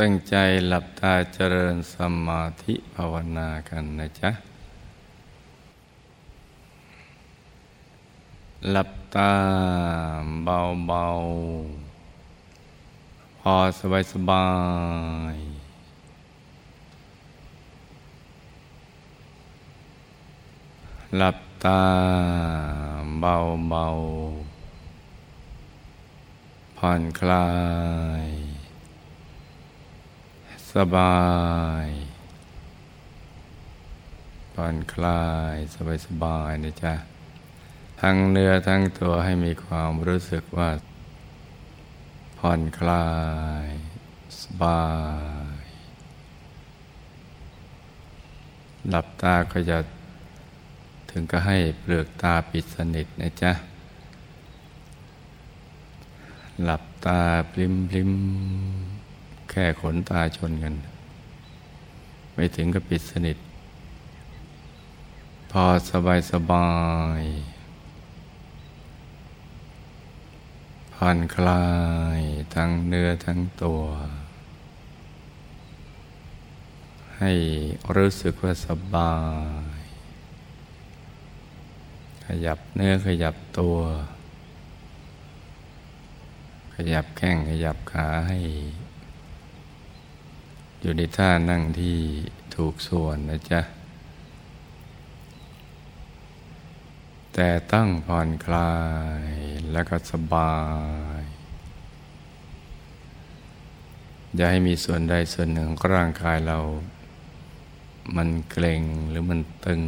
ตั้งใจหลับตาเจริญสมาธิภาวนากันนะจ๊ะ หลับตาเบาๆ พอสบายสบาย หลับตาเบาๆ ผ่อนคลาย สบาย ผ่อนคลายสบายสบายนะจ๊ะ ทั้งเนื้อทั้งตัวให้มีความรู้สึกว่า ผ่อนคลาย สบาย หลับตาก็จะถึงก็ให้เปลือกตาปิดสนิทนะจ๊ะ หลับตาพลิมพลิม ค่ขนตาชนกัน ไม่ถึงกับปิดสนิท พอสบายสบายผ่อนคลายทั้งเนื้อทั้งตัว ให้รู้สึกว่าสบาย ขยับเนื้อขยับตัว ขยับแข้งขยับขาให้ อยู่ในท่านั่งที่ถูกส่วนนะจ๊ะ แต่ต้องผ่อนคลายแล้วก็สบาย อย่าให้มีส่วนใดส่วนหนึ่งของร่างกายเรา มันเกร็งหรือมันตึง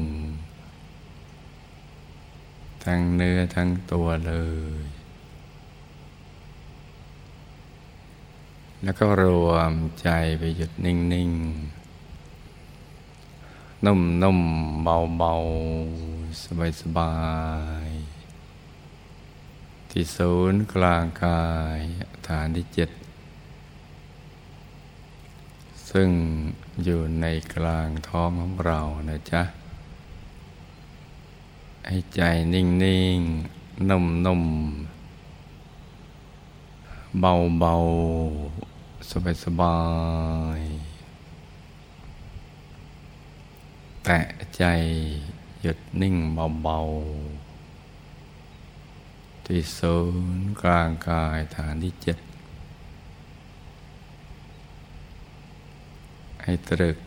ทั้งเนื้อทั้งตัวเลย แล้วก็รวมใจไปหยุดนิ่งๆนุ่มๆ เบาๆ สบายๆ ที่ศูนย์กลางกายฐานที่เจ็ด ซึ่งอยู่ในกลางท้องของเรานะจ๊ะ ให้ใจนิ่งๆ นุ่มๆ เบาๆ สบายสบายแต่ใจหยุดนิ่งเบาๆ ที่ศูนย์กลางกายฐานที่เจ็ดให้ตรึก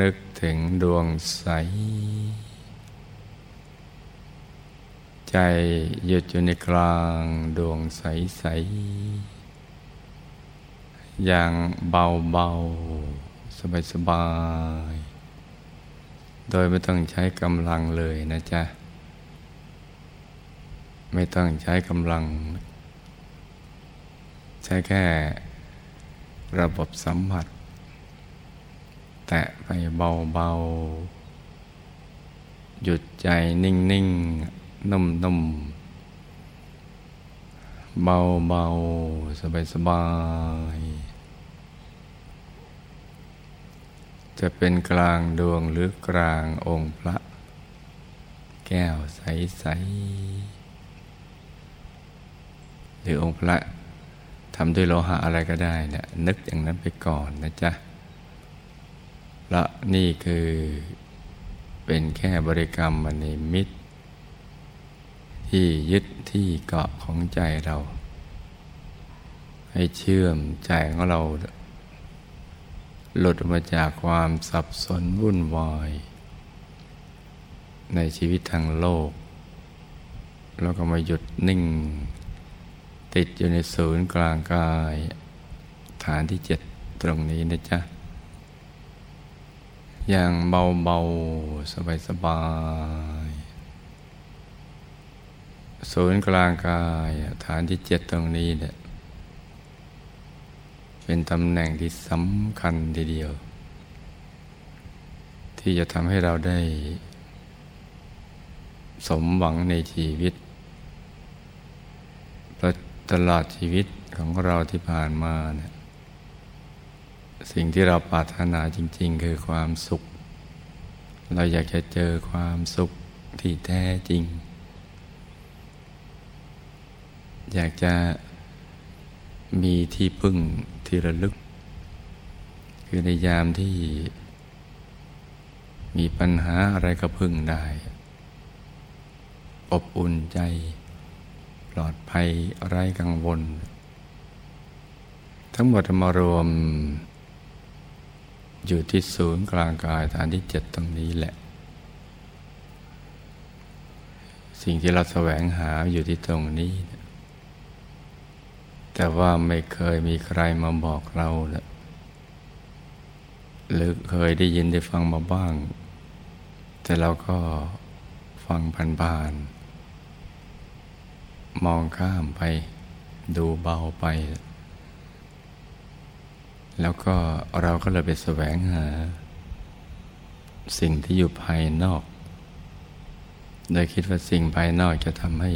นึกถึงดวงใส ใจหยุดอยู่ในกลางดวงใสๆ อย่างเบาๆ สบายๆ โดยไม่ต้องใช้กำลังเลยนะจ๊ะ ไม่ต้องใช้กำลัง ใช้แค่ระบบสัมผัส แตะไปเบาๆ หยุดใจนิ่งๆ นุ่มๆเบาๆสบายๆ จะเป็นกลางดวงหรือกลางองค์พระ แก้วใส ๆ หรือองค์พระทำด้วยโลหะอะไรก็ได้เนะนึกอย่างนั้นไปก่อนนะจ๊ะละนี่คือเป็นแค่บริกรรมมณีมิตร ที่ยึดที่เกาะของใจเรา ให้เชื่อมใจของเรา หลุดมาจากความสับสนวุ่นวาย ในชีวิตทางโลก แล้วก็มาหยุดนิ่ง ติดอยู่ในศูนย์กลางกาย ฐานที่เจ็ดตรงนี้นะจ๊ะ อย่างเบา ๆ สบาย ๆ ศูนย์กลางกาย ฐานที่เจ็ดตรงนี้เนี่ย เป็นตำแหน่งที่สำคัญทีเดียว ที่จะทำให้เราได้ สมหวังในชีวิตตลอดชีวิตของเราที่ผ่านมาเนี่ยสิ่งที่เราปรารถนาจริง ๆ คือความสุข เราอยากจะเจอความสุขที่แท้จริง อยากจะมีที่พึ่ง ที่ระลึก คือในยามที่มีปัญหาอะไรก็พึ่งได้ อบอุ่นใจ ปลอดภัยไร้กังวล ทั้งหมดมารวม อยู่ที่ศูนย์กลางกายฐานที่เจ็ดตรงนี้แหละ สิ่งที่เราแสวงหาอยู่ที่ตรงนี้ แต่ว่าไม่เคยมีใครมาบอกเราเลยหรือเคยได้ยินได้ฟังมาบ้าง แต่เราก็ฟังผ่านๆมองข้ามไป ดูเบาไป แล้วก็เราก็เลยไปแสวงหา สิ่งที่อยู่ภายนอก โดยคิดว่าสิ่งภายนอกจะทำให้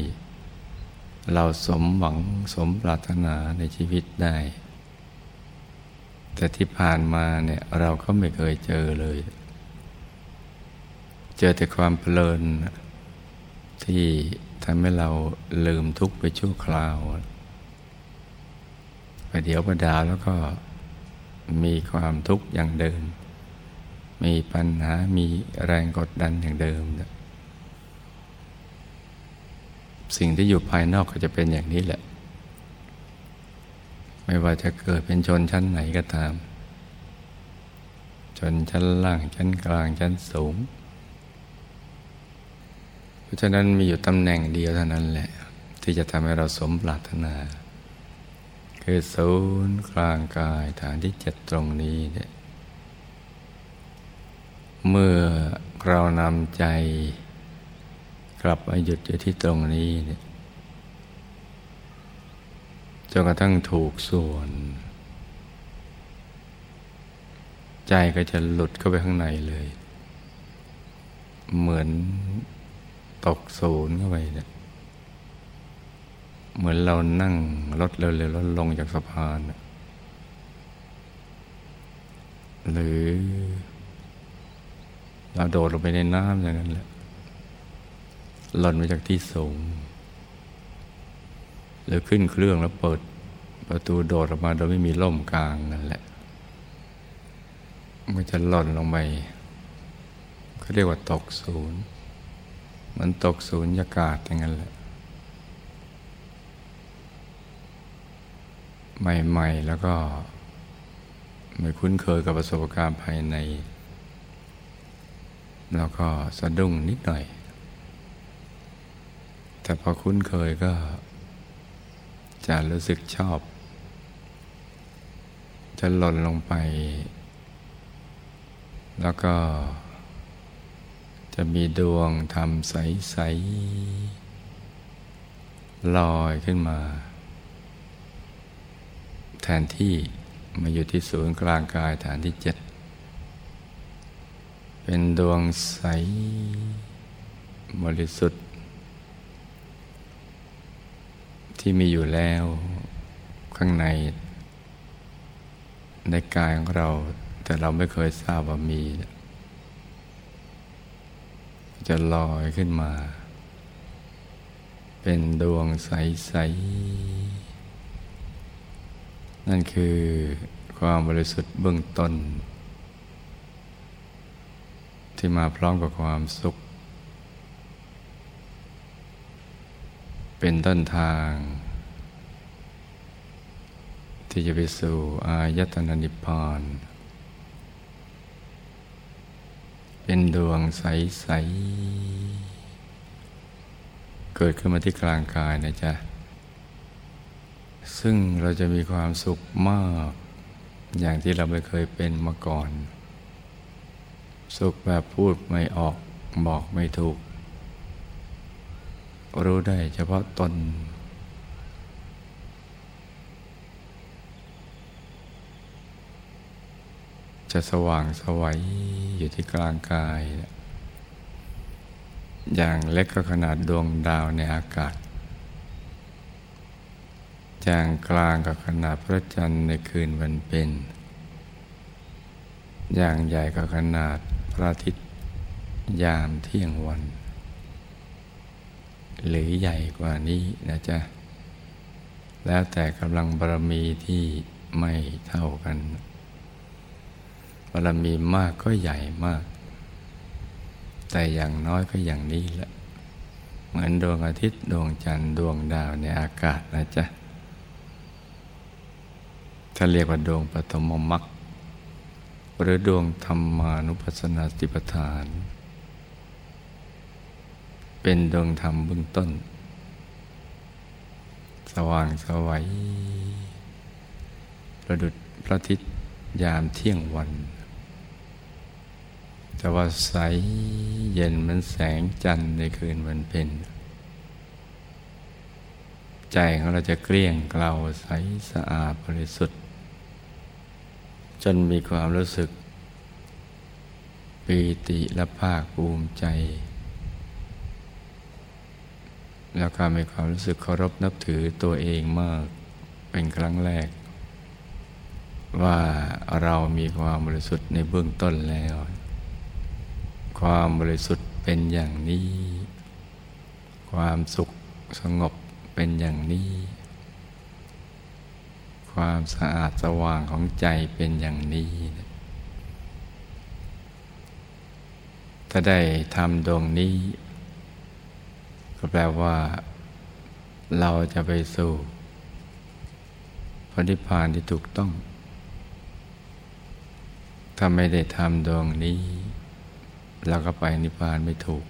เราสมหวังสมปรารถนาในชีวิตได้ แต่ที่ผ่านมาเนี่ยเราก็ไม่เคยเจอเลย เจอแต่ความเพลิน ที่ทำให้เราลืมทุกข์ไปชั่วคราวไปเดี๋ยวประดาแล้วก็มีความทุกข์อย่างเดิม มีปัญหามีแรงกดดันอย่างเดิม สิ่งที่อยู่ภายนอกก็จะเป็นอย่างนี้แหละ ไม่ว่าจะเกิดเป็นชนชั้นไหนก็ตาม ชนชั้นล่างชั้นกลางชั้นสูง เพราะฉะนั้นมีอยู่ตำแหน่งเดียวเท่านั้นแหละ ที่จะทำให้เราสมปรารถนา คือศูนย์กลางกายฐานที่เจ็ดตรงนี้เนี่ยเมื่อเรานำใจ กลับมาหยุดอยู่ที่ตรงนี้เนี่ยจนกระทั่งถูกส่วน ใจก็จะหลุดเข้าไปข้างในเลย เหมือนตกศูนย์เข้าไปเนี่ยเหมือนเรานั่งรถเร็วๆรถลงจากสะพาน หรือเราโดดลงไปในน้ำอย่างนั้นแหละ หล่นมาจากที่สูงหรือขึ้นเครื่องแล้วเปิดประตูโดดออกมาโดยไม่มีล่มกลางนั่นแหละ มันจะหล่นลงไปเขาเรียกว่าตกศูนย์มันตกศูนย์ยากาศอย่างนั้นแหละ ใหม่ ๆ แล้วก็ ไม่คุ้นเคยกับประสบการณ์ภายใน แล้วก็สะดุ้งนิดหน่อย แต่พอคุ้นเคยก็ จะรู้สึกชอบ จะหล่นลงไป แล้วก็ จะมีดวงทำใส ๆ ลอยขึ้นมา แทนที่มาอยู่ที่ศูนย์กลางกายฐานที่เจ็ด เป็นดวงใส บริสุทธิ์ ที่มีอยู่แล้วข้างใน ในกายของเรา แต่เราไม่เคยทราบว่ามี จะลอยขึ้นมา เป็นดวงใส ๆ นั่นคือความบริสุทธิ์เบื้องต้น ที่มาพร้อมกับความสุข เป็นต้นทาง ที่จะไปสู่อายตนะนิพพาน เป็นดวงใส ๆ เกิดขึ้นมาที่กลางกายนะจ๊ะ ซึ่งเราจะมีความสุขมาก อย่างที่เราไม่เคยเป็นมาก่อน สุขแบบพูดไม่ออกบอกไม่ถูก รู้ได้เฉพาะตน จะสว่างสวัยอยู่ที่กลางกาย อย่างเล็กก็ขนาดดวงดาวในอากาศ อย่างกลางก็ขนาดพระจันทร์ในคืนวันเป็น อย่างใหญ่ก็ขนาดพระอาทิตย์ยามเที่ยงวัน หรือใหญ่กว่านี้นะจ๊ะ แล้วแต่กำลังบารมีที่ไม่เท่ากันบารมีมากก็ใหญ่มาก แต่อย่างน้อยก็อย่างนี้แหละ เหมือนดวงอาทิตย์ดวงจันทร์ดวงดาวในอากาศนะจ๊ะถ้าเรียกว่าดวงปฐมมรรคหรือดวงธรรมานุปัสสนาสติปัฏฐาน เป็นดวงธรรมเบื้องต้น สว่างสวัยประดุจพระอาทิตย์ยามเที่ยงวัน แต่ว่าใสเย็นเหมือนแสงจันทร์ในคืนวันเพ็ญใจของเราจะเกลี้ยงเกลาใสสะอาดบริสุทธิ์ จนมีความรู้สึกปีติและภาคภูมิใจ แล้วก็มีความรู้สึกเคารพนับถือตัวเองมากเป็นครั้งแรก ว่าเรามีความบริสุทธิ์ในเบื้องต้นแล้ว ความบริสุทธิ์เป็นอย่างนี้ ความสุขสงบเป็นอย่างนี้ ความสะอาดสว่างของใจเป็นอย่างนี้ ถ้าได้ทำดวงนี้ ก็แปลว่า เราจะไปสู่พระนิพพานที่ถูกต้อง ถ้าไม่ได้ทำดวงนี้ เราก็ไปนิพพานไม่ถูก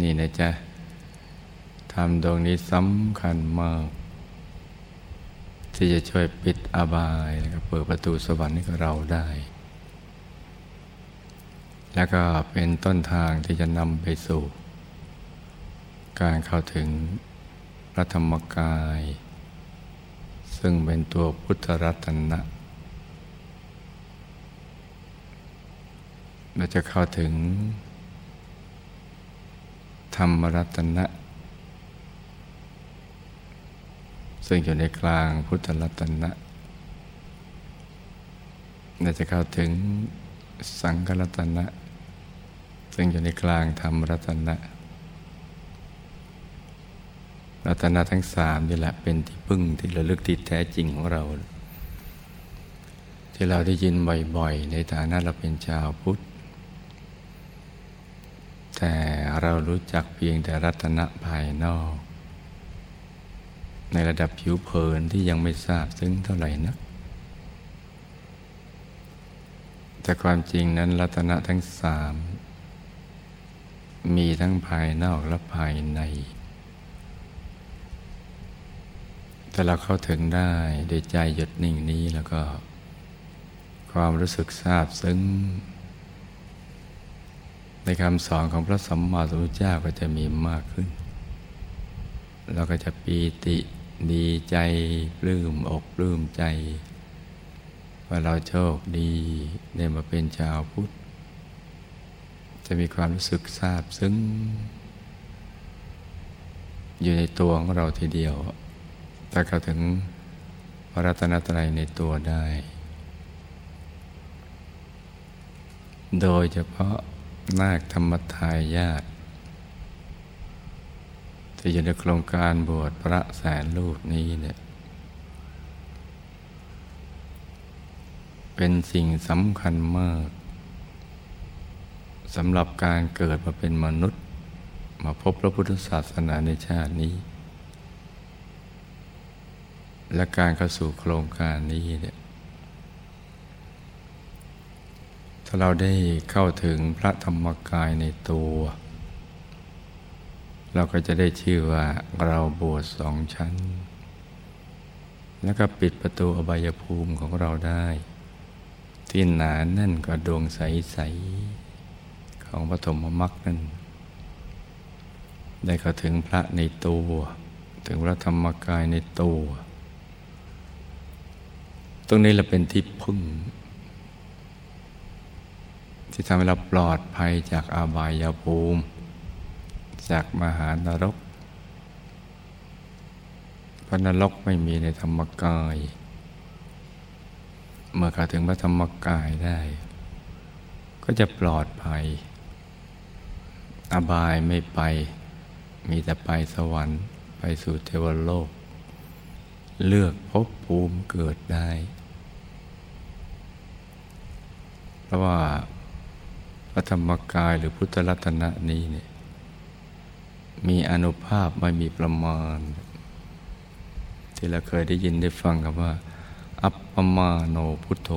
นี่นะจ๊ะทำตรงนี้สำคัญมาก ที่จะช่วยปิดอบายแล้วก็เปิดประตูสวรรค์ให้กับเราได้ แล้วก็เป็นต้นทางที่จะนำไปสู่ การเข้าถึงพระธรรมกาย ซึ่งเป็นตัวพุทธรัตนะเราจะเข้าถึง ธรรมรัตนะ ซึ่งอยู่ในกลางพุทธรัตนะเราจะเข้าถึงสังฆรัตนะ ซึ่งอยู่ในกลางธรรมรัตนะ รัตนะทั้งสามนี่แหละเป็นที่พึ่งที่ระลึกที่แท้จริงของเรา ที่เราได้ยินบ่อยๆ ในฐานะเราเป็นชาวพุทธ แต่เรารู้จักเพียงแต่รัตนะภายนอก ในระดับผิวเผินที่ยังไม่ทราบซึ้งเท่าไหร่นักแต่ความจริงนั้นรัตนะทั้งสาม มีทั้งภายนอกและภายใน แต่เราเข้าถึงได้โดยใจหยุดนิ่งนี้แล้วก็ ความรู้สึกทราบซึ้ง ในคำสอนของพระสัมมาสัมพุทธเจ้าก็จะมีมากขึ้น เราก็จะปีติดีใจปลื้มอกปลื้มใจ ว่าเราโชคดีได้มาเป็นชาวพุทธ จะมีความรู้สึกซาบซึ้ง อยู่ในตัวของเราทีเดียวถ้าเข้าถึงพระรัตนตรัยในตัวได้ โดยเฉพาะนาคธรรมทายาทที่อยู่ในโครงการบวชพระแสนรูปนี้เนี่ยเป็นสิ่งสำคัญมาก สำหรับการเกิดมาเป็นมนุษย์ มาพบพระพุทธศาสนาในชาตินี้ และการเข้าสู่โครงการนี้เนี่ยถ้าเราได้เข้าถึงพระธรรมกายในตัว เราก็จะได้ชื่อว่าเราบวชสองชั้น แล้วก็ปิดประตูอบายภูมิของเราได้ ที่หนาแน่นกว่าดวงใสๆ ของปฐมมรรคนั่นได้เข้าถึงพระในตัว ถึงพระธรรมกายในตัว ตรงนี้เราเป็นที่พึ่ง ที่ทำให้เราปลอดภัยจากอาบายาภูมิ จากมหานรกพระนรกไม่มีในธรรมกาย เมื่อเข้าถึงพระธรรมกายได้ ก็จะปลอดภัย อบายไม่ไป มีแต่ไปสวรรค์ ไปสู่เทวโลก เลือกพบภูมิเกิดได้ เพราะว่าพระธรรมกายหรือพุทธรัตนะนี้เนี่ยมีอนุภาพไม่มีประมาณ ที่เราเคยได้ยินได้ฟังกันว่า อัปปมาโนพุทโธ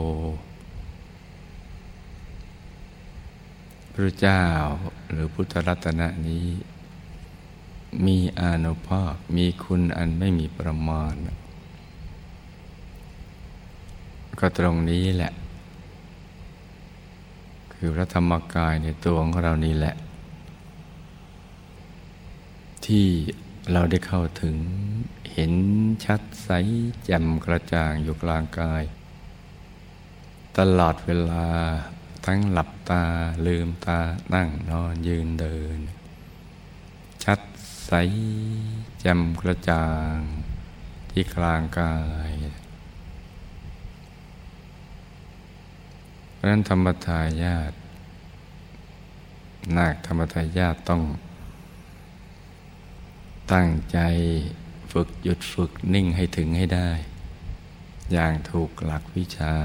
พระเจ้าหรือพุทธรัตนะนี้ มีอนุภาพมีคุณอันไม่มีประมาณ ก็ตรงนี้แหละ คือพระธรรมกายในตัวของเรานี่แหละ ที่เราได้เข้าถึงเห็นชัดใสแจ่มกระจ่างอยู่กลางกาย ตลอดเวลาทั้งหลับ ตาลืมตานั่งนอนยืนเดิน ชัดใสแจ่มกระจ่าง ที่กลางกายเพราะนั้นธรรมทายาทนาคธรรมทายาทต้อง ตั้งใจฝึกหยุดฝึกนิ่งให้ถึงให้ได้ อย่างถูกหลักวิชา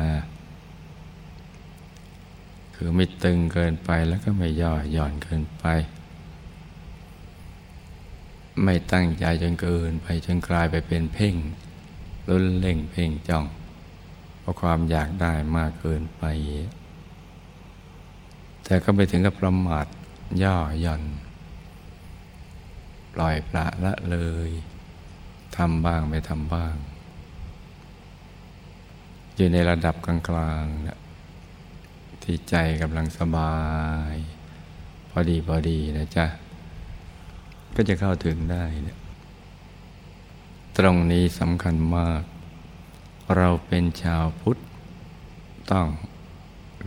คือไม่ตึงเกินไปแล้วก็ไม่ย่อหย่อนเกินไป ไม่ตั้งใจจนเกินไปจนกลายไปเป็นเพ่งลุ้นเล่งเพ่งจ้อง เพราะความอยากได้มากเกินไป แต่ก็ไปถึงกับประมาทย่อหย่อน ปล่อยปละละเลยทำบ้างไม่ทำบ้าง อยู่ในระดับกลางๆนะ ที่ใจกำลังสบาย พอดีพอดีนะจ๊ะ ก็จะเข้าถึงได้เนี่ยตรงนี้สำคัญมาก เราเป็นชาวพุทธ ต้อง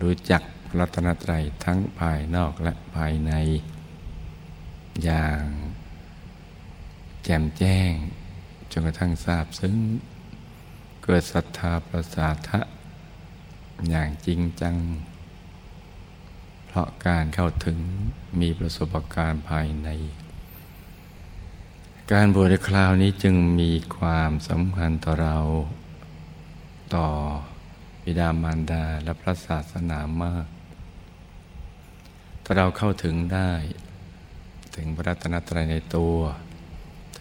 รู้จักรัตนตรัยทั้งภายนอกและภายใน อย่างแจ่มแจ้งจนกระทั่งทราบซึ้งเกิดศรัทธาประสาทะอย่างจริงจัง เพราะการเข้าถึงมีประสบการณ์ภายใน การบวชในคราวนี้จึงมีความสำคัญต่อเรา ต่อบิดามารดาและพระศาสนามาก ถ้าเราเข้าถึงได้ ถึงพระรัตนตรัยในตัว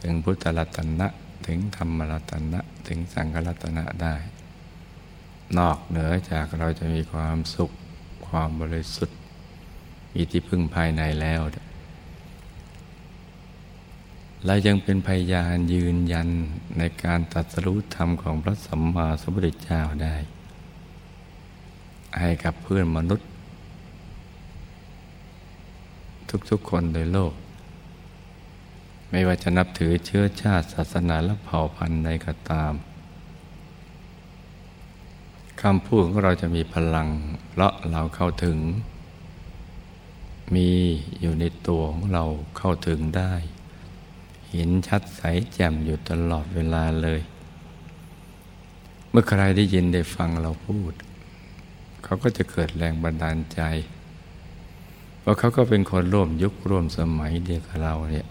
ถึงพุทธรัตนะ ถึงธรรมรัตนะ ถึงสังฆรัตนะได้ นอกเหนือจากเราจะมีความสุขความบริสุทธิ์ มีที่พึ่งภายในแล้วและยังเป็นพยานยืนยันในการตัดสรู้ธรรมของพระสัมมาสัมพุทธเจ้าได้ ให้กับเพื่อนมนุษย์ ทุกๆคนในโลก ไม่ว่าจะนับถือเชื้อชาติศาสนาและเผ่าพันธุ์ใดก็ตามคำพูดของเราจะมีพลัง เพราะเราเข้าถึง มีอยู่ในตัวของเราเข้าถึงได้ เห็นชัดใสแจ่มอยู่ตลอดเวลาเลย เมื่อใครได้ยินได้ฟังเราพูด เขาก็จะเกิดแรงบันดาลใจ เพราะเขาก็เป็นคนร่วมยุคร่วมสมัยเดียวกับเราเนี่ย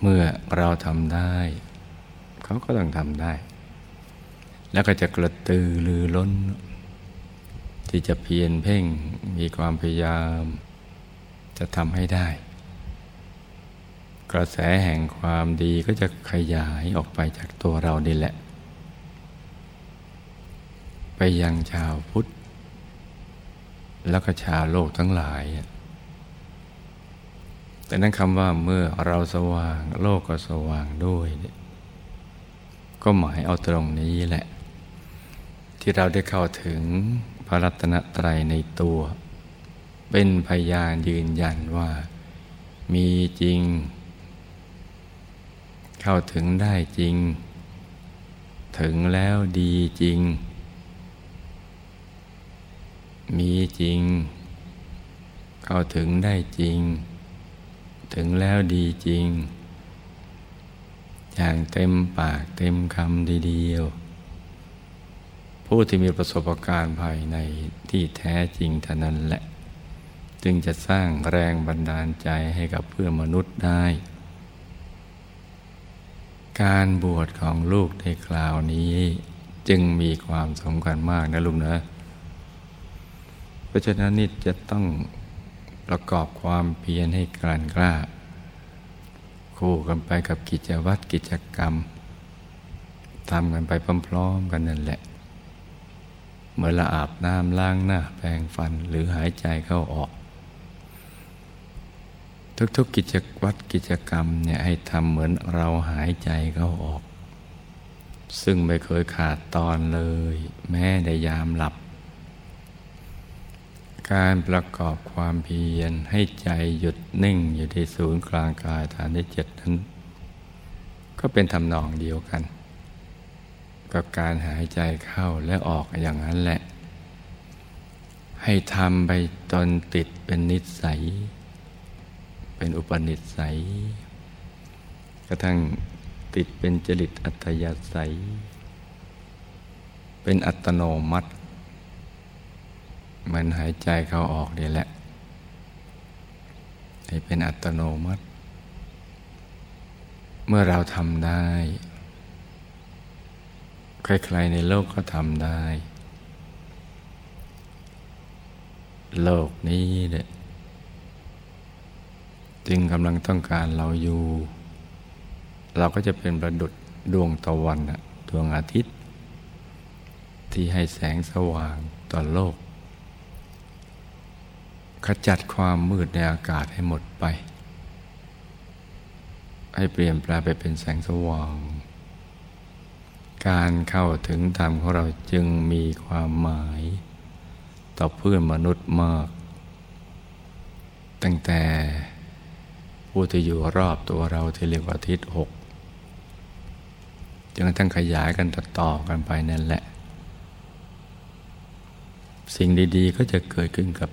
เมื่อเราทำได้ เขาก็ต้องทำได้ แล้วก็จะกระตือรือร้น ที่จะเพียรเพ่งมีความพยายาม จะทำให้ได้ กระแสแห่งความดีก็จะขยายออกไปจากตัวเรานี่แหละ ไปยังชาวพุทธ แล้วก็ชาวโลกทั้งหลาย แต่นั้นคำว่าเมื่อเราสว่างโลกก็สว่างด้วยก็หมายเอาตรงนี้แหละ ที่เราได้เข้าถึง พระรัตนตรัยในตัว เป็นพยานยืนยันว่า มีจริง เข้าถึงได้จริง ถึงแล้วดีจริง มีจริง เข้าถึงได้จริง ถึงแล้วดีจริง อย่างเต็มปากเต็มคำดีเดียว ผู้ที่มีประสบการณ์ภายในที่แท้จริงเท่านั้นแหละ จึงจะสร้างแรงบันดาลใจให้กับเพื่อนมนุษย์ได้ การบวชของลูกในคราวนี้จึงมีความสำคัญมากนะลุงนะ เพราะฉะนั้นนี่จะต้องประกอบความเพียรให้กลั่นกล้า คู่กันไปกับกิจวัตรกิจกรรมทำกันไปพร้อมๆกันนั่นแหละ เมื่อละอาบน้ำล้างหน้าแปรงฟันหรือหายใจเข้าออก ทุกๆกิจวัตรกิจกรรมเนี่ยให้ทำเหมือนเราหายใจเข้าออก ซึ่งไม่เคยขาดตอนเลย แม้ในยามหลับ การประกอบความเพียรให้ใจหยุดนิ่งอยู่ที่ศูนย์กลางกายฐานที่เจ็ดนั้น ก็เป็นทำนองเดียวกัน กับการหายใจเข้าและออกอย่างนั้นแหละ ให้ทำไปจนติดเป็นนิสัย เป็นอุปนิสัย กระทั่งติดเป็นจริตอัตยาศัย เป็นอัตโนมัติ มันหายใจเข้าออกเดียแหละให้เป็นอัตโนมัติ เมื่อเราทำได้ ใครๆในโลกก็ทำได้ โลกนี้เนี่ยจึงกำลังต้องการเราอยู่ เราก็จะเป็นประดุดดวงตะวันดวงอาทิตย์ ที่ให้แสงสว่างต่อโลก ขจัดความมืดในอากาศให้หมดไป ให้เปลี่ยนแปลงไปเป็นแสงสว่าง การเข้าถึงธรรมของเราจึงมีความหมาย ต่อเพื่อนมนุษย์มาก ตั้งแต่ผู้ที่อยู่รอบตัวเราที่เรียกว่าทิศหกจนกระทั่งขยายกันต่อๆกันไปนั่นแหละ สิ่งดีๆก็จะเกิดขึ้นกับ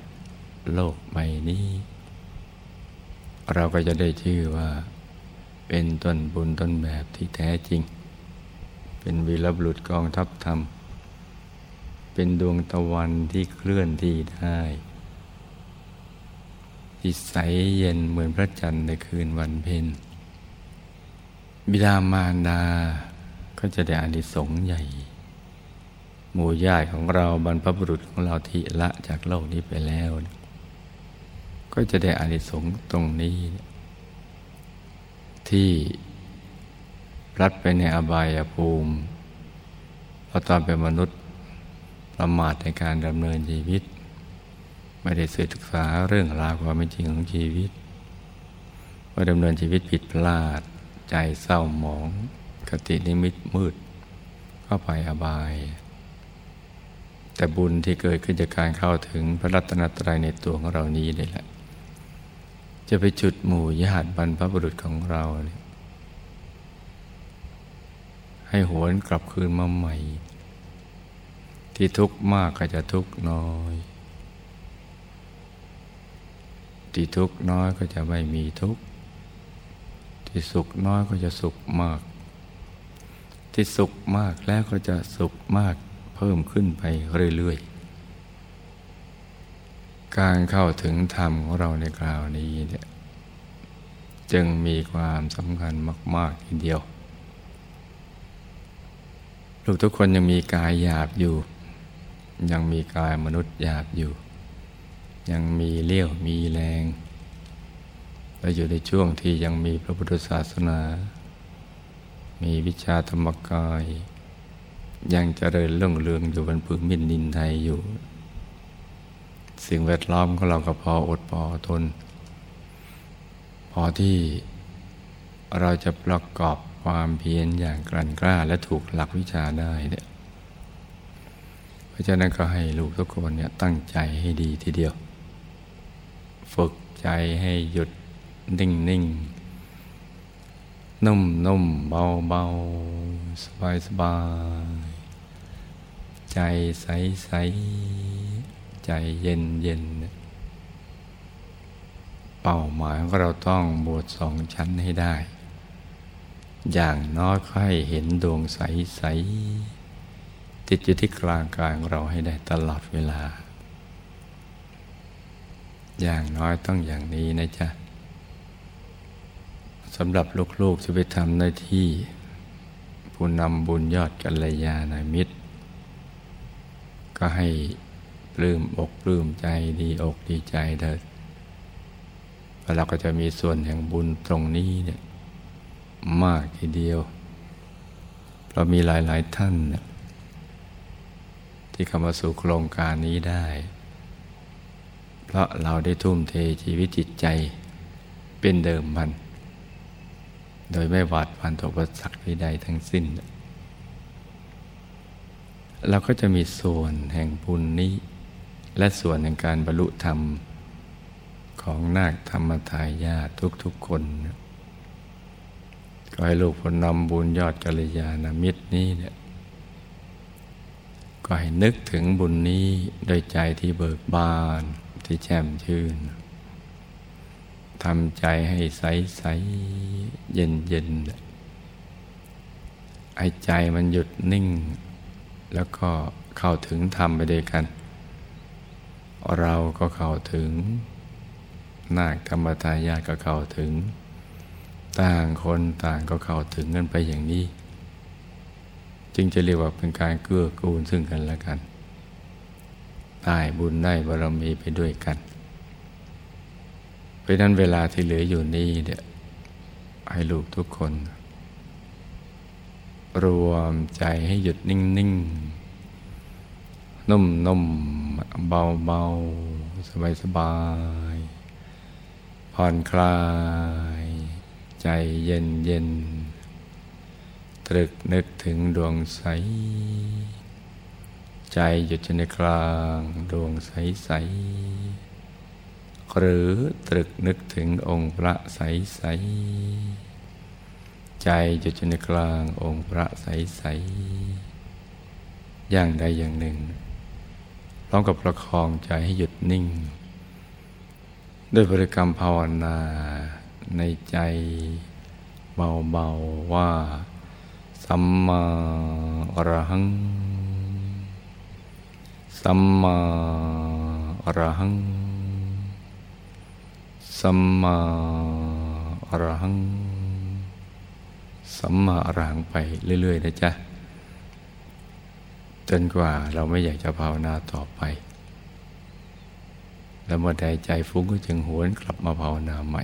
โลกใบนี้ เราก็จะได้ชื่อว่า เป็นต้นบุญต้นแบบที่แท้จริง เป็นวีรบุรุษกองทัพธรรม เป็นดวงตะวันที่เคลื่อนที่ได้ที่ใสเย็นเหมือนพระจันทร์ในคืนวันเพ็ญบิดามารดาก็จะได้อานิสงส์ใหญ่ หมู่ญาติของเราบรรพบุรุษของเราที่ละจากโลกนี้ไปแล้ว ก็จะได้อานิสงส์ตรงนี้ ที่ พลัดไปในอบายภูมิเพราะตอนเป็นมนุษย์ประมาทในการดำเนินชีวิต ไม่ได้ศึกษาเรื่องราวความเป็นจริงของชีวิตว่าดำเนินชีวิตผิดพลาด ใจเศร้าหมองกตินิมิตมืดก็ไปอบาย แต่บุญที่เกิดขึ้นจากการเข้าถึงพระรัตนตรัยในตัวของเรานี้เลยแหละ จะไปจุดหมู่ญาติบรรพบุรุษของเราเนี่ย ให้หวนกลับคืนมาใหม่ ที่ทุกข์มากก็จะทุกข์น้อย ที่ทุกข์น้อยก็จะไม่มีทุกข์ ที่สุขน้อยก็จะสุขมาก ที่สุขมากแล้วก็จะสุขมากเพิ่มขึ้นไปเรื่อยๆ การเข้าถึงธรรมของเราในคราวนี้เนี่ยจึงมีความสำคัญมาก ๆ ทีเดียว ลูกทุกคนยังมีกายหยาบอยู่ ยังมีกายมนุษย์หยาบอยู่ ยังมีเลี้ยวมีแรงเราอยู่ในช่วงที่ยังมีพระพุทธศาสนา มีวิชาธรรมกาย ยังเจริญเรื่องเรืองอยู่บนพื้นมินดินไทยอยู่ สิ่งแวดล้อมของเราก็พออดพอทน พอที่เราจะประกอบ ความเพียรอย่างกลั่นกล้าและถูกหลักวิชาได้เนี่ยเพราะฉะนั้นก็ให้ลูกทุกคนเนี่ยตั้งใจให้ดีทีเดียว ฝึกใจให้หยุดนิ่งนิ่งนุ่มนุ่มเบาเบาสบายสบายใจใสใสใจเย็นเย็นเป้าหมายของเราต้องบวชสองชั้นให้ได้ อย่างน้อยก็ให้เห็นดวงใส ๆ ติดอยู่ที่กลางกายของเราให้ได้ตลอดเวลา อย่างน้อยต้องอย่างนี้นะจ๊ะสำหรับลูกๆจะไปทำหน้าที่ผู้นำบุญยอดกัลยาณมิตร ก็ให้ปลื้มอกปลื้มใจดีอกดีใจเถิดเราก็จะมีส่วนแห่งบุญตรงนี้เนี่ย มากทีเดียวเรามีหลาย ๆ ท่านเนี่ยที่เข้ามาสู่โครงการนี้ได้ เพราะเราได้ทุ่มเทชีวิตจิตใจเป็นเดิมมัน โดยไม่หวาดหวั่นต่อประสักใดทั้งสิ้น เราก็จะมีส่วนแห่งบุญนี้ และส่วนแห่งการบรรลุธรรมของนาคธรรมทายาททุกๆคน ก็ให้ลูกผลนำบุญยอดกัลยาณมิตรนี้เนี่ยก็ให้นึกถึงบุญนี้โดยใจที่เบิกบานที่แจ่มชื่นทำใจให้ใสใสเย็นเย็นให้ใจมันหยุดนิ่ง แล้วก็เข้าถึงธรรมไปด้วยกัน เราก็เข้าถึงนาคธรรมทายาทก็เข้าถึง ต่างคนต่างก็เข้าถึงกันไปอย่างนี้ จึงจะเรียกว่าเป็นการเกื้อกูลซึ่งกันและกันได้บุญได้บารมีไปด้วยกันเพราะนั้นเวลาที่เหลืออยู่นี้เนี่ยให้ลูกทุกคน รวมใจให้หยุดนิ่งนิ่งนุ่มนุ่มเบาเบาสบายสบายผ่อนคลาย ใจเย็นเย็นตรึกนึกถึงดวงใส ใจหยุดในกลางดวงใสใสหรือตรึกนึกถึงองค์พระใสใสใจจุดในกลางองค์พระใสใสอย่างใดอย่างหนึ่งพร้อมกับประคองใจให้หยุดนิ่ง ด้วยบริกรรมภาวนา ในใจเบาๆว่า สัมมาอรหัง สัมมาอรหัง สัมมาอรหัง สัมมาอรหังไปเรื่อย ๆ นะจ๊ะ จนกว่าเราไม่อยากจะภาวนาต่อไป แล้วเมื่อใดใจฟุ้งก็จึงหวนกลับมาภาวนาใหม่